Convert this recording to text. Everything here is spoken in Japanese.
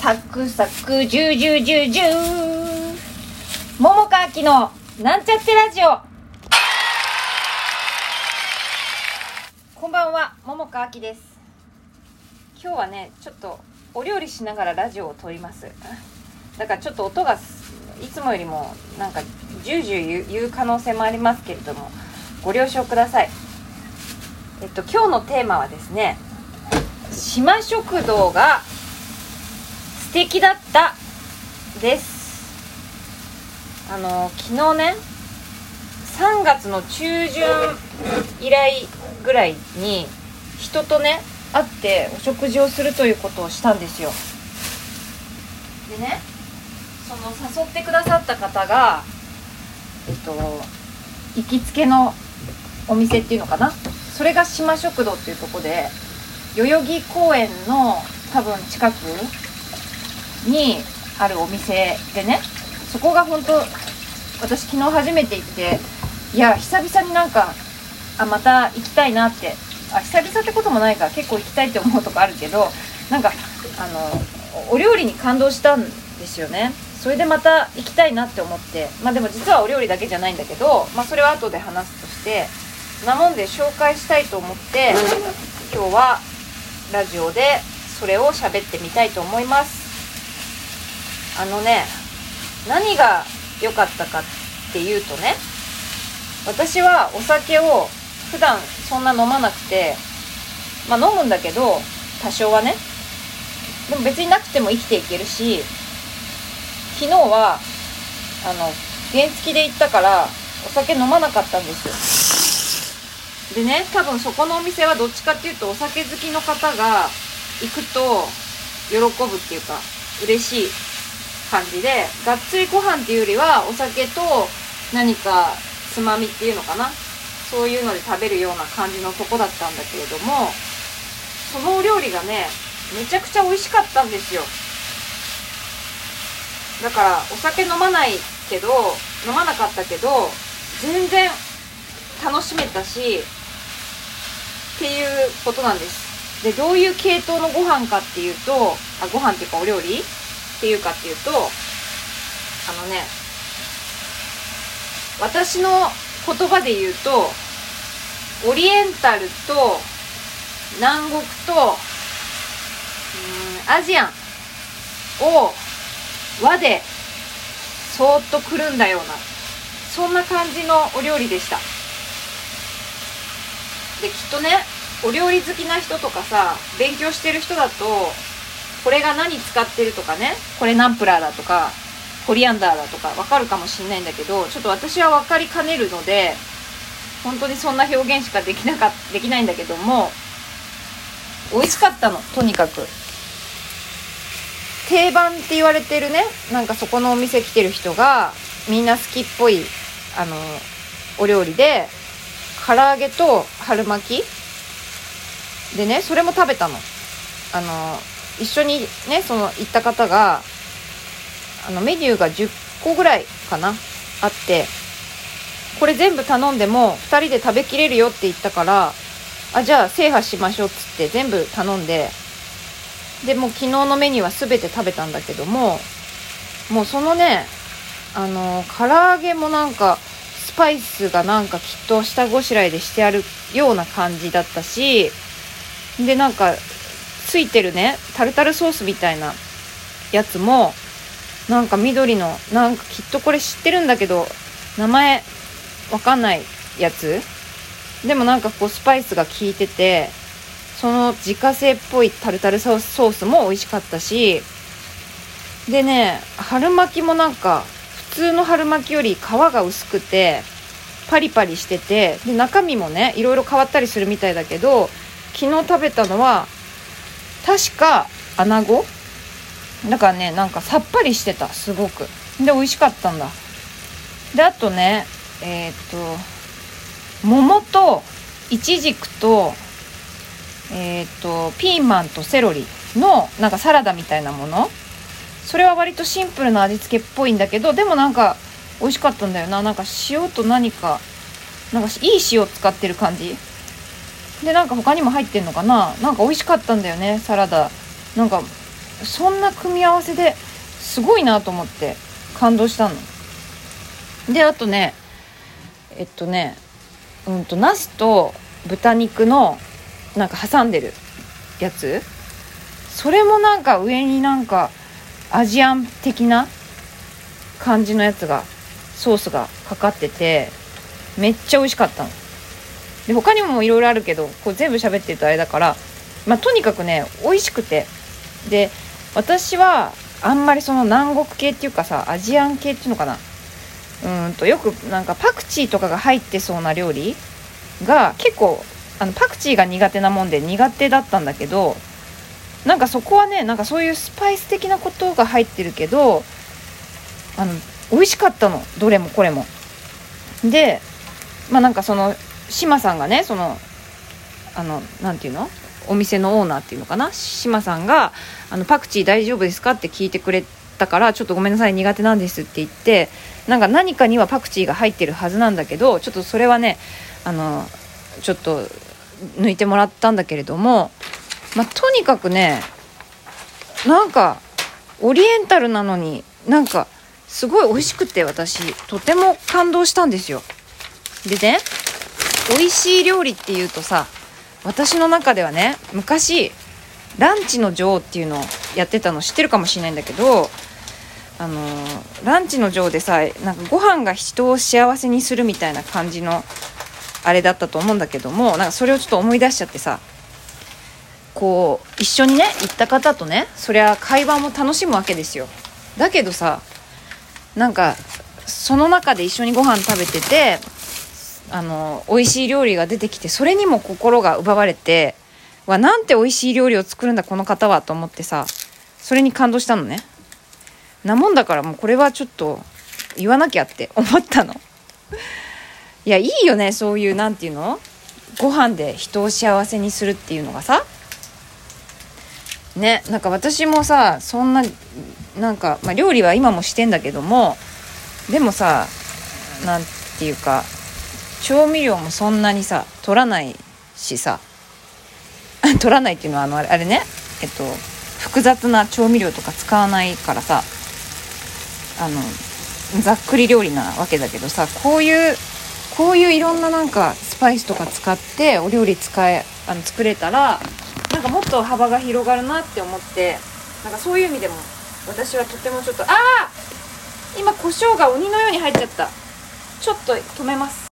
サクサクジュージュージュージュー桃川きのなんちゃってラジオ。こんばんは桃川きです。今日はねちょっとお料理しながらラジオを撮ります。だからちょっと音がいつもよりもなんかジュージュー言う可能性もありますけれどもご了承ください。えっと今日のテーマはですね島食堂が素敵だった。です。あの昨日ね3月の中旬以来ぐらいに人とね会ってお食事をするということをしたんですよ。でねその誘ってくださった方がえっと行きつけのお店っていうのかな？それが島食堂っていうとこで代々木公園の多分近くにあるお店でねそこが本当私昨日初めて行っていや久々になんかあまた行きたいなってあ久々ってこともないから結構行きたいって思うとこあるけどなんかあのお料理に感動したんですよね。それでまた行きたいなって思ってまあでも実はお料理だけじゃないんだけど、まあ、それは後で話すとしてなもんで紹介したいと思って今日はラジオでそれを喋ってみたいと思います。あのね何が良かったかっていうとね私はお酒を普段そんな飲まなくてまあ飲むんだけど多少はねでも別になくても生きていけるし昨日はあの原付で行ったからお酒飲まなかったんですでね多分そこのお店はどっちかっていうとお酒好きの方が行くと喜ぶっていうか嬉しい。感じでがっつりご飯っていうよりはお酒と何かつまみっていうのかな？そういうので食べるような感じのとこだったんだけれどもそのお料理がねめちゃくちゃ美味しかったんですよ。だからお酒飲まないけど飲まなかったけど全然楽しめたしっていうことなんです。でどういう系統のご飯かっていうとあご飯っていうかお料理？っていうかっていうとあのね私の言葉で言うとオリエンタルと南国とうんアジアンを和でそーっとくるんだようなそんな感じのお料理でした。できっとねお料理好きな人とかさ勉強してる人だとこれが何使ってるとかねこれナンプラーだとかコリアンダーだとかわかるかもしんないんだけどちょっと私は分かりかねるので本当にそんな表現しかできなかできないんだけども美味しかったのとにかく。定番って言われてるねなんかそこのお店来てる人がみんな好きっぽいあのお料理で唐揚げと春巻き。でねそれも食べたの。あの一緒にねその行った方があのメニューが10個ぐらいかなあってこれ全部頼んでも2人で食べきれるよって言ったからあじゃあ制覇しましょうっつって全部頼んででもう昨日のメニューは全て食べたんだけどももうそのねあの唐揚げもなんかスパイスがなんかきっと下ごしらえでしてあるような感じだったしでなんかついてるね。タルタルソースみたいなやつもなんか緑のなんかきっとこれ知ってるんだけど名前わかんないやつ？でもなんかこうスパイスが効いててその自家製っぽいタルタルソースも美味しかったしでね春巻きもなんか普通の春巻きより皮が薄くてパリパリしててで中身もねいろいろ変わったりするみたいだけど昨日食べたのは確か穴子？だからねなんかさっぱりしてたすごく。で美味しかったんだ。であとねえー、っと桃といちじくとえー、っとピーマンとセロリのなんかサラダみたいなもの。それは割とシンプルな味付けっぽいんだけどでもなんか美味しかったんだよな。なんか塩と何かなんかいい塩使ってる感じ。でなんか他にも入ってんのかな？なんか美味しかったんだよねサラダ。なんかそんな組み合わせですごいなと思って感動したの。であとねえっとねうんとナスと豚肉のなんか挟んでるやつ。それもなんか上になんかアジアン的な感じのやつがソースがかかっててめっちゃ美味しかったの。で他にもいろいろあるけどこう全部喋ってるとあれだからまあとにかくね美味しくて。で私はあんまりその南国系っていうかさアジアン系っていうのかな。うんとよくなんかパクチーとかが入ってそうな料理が結構あのパクチーが苦手なもんで苦手だったんだけどなんかそこはねなんかそういうスパイス的なことが入ってるけどあの美味しかったの。どれもこれも。でまあなんかその志麻さんがねそのあの何て言うの？お店のオーナーっていうのかな？志麻さんがあの「パクチー大丈夫ですか?」って聞いてくれたから「ちょっとごめんなさい苦手なんです」って言ってなんか何かにはパクチーが入ってるはずなんだけどちょっとそれはねあのちょっと抜いてもらったんだけれどもまあ、とにかくねなんかオリエンタルなのになんかすごい美味しくて私とても感動したんですよでね美味しい料理っていうとさ私の中ではね昔ランチの女王っていうのをやってたの知ってるかもしれないんだけどあのー、ランチの女王でさなんかご飯が人を幸せにするみたいな感じのあれだったと思うんだけどもなんかそれをちょっと思い出しちゃってさこう一緒にね行った方とねそりゃ会話も楽しむわけですよ。だけどさなんかその中で一緒にご飯食べててあの美味しい料理が出てきてそれにも心が奪われてわなんて美味しい料理を作るんだこの方はと思ってさそれに感動したのね。なもんだからもうこれはちょっと言わなきゃって思ったの。いやいいよねそういう何て言うの？ご飯で人を幸せにするっていうのがさ。ねなんか私もさそんななんか、まあ、料理は今もしてんだけどもでもさ何て言うか調味料もそんなにさ取らないしさ。取らないっていうのはあのあれね。えっと複雑な調味料とか使わないからさ。あのざっくり料理なわけだけどさこういうこういういろんななんかスパイスとか使ってお料理使えあの作れたらなんかもっと幅が広がるなって思ってなんかそういう意味でも私はとてもちょっとああ今胡椒が鬼のように入っちゃった。ちょっと止めます。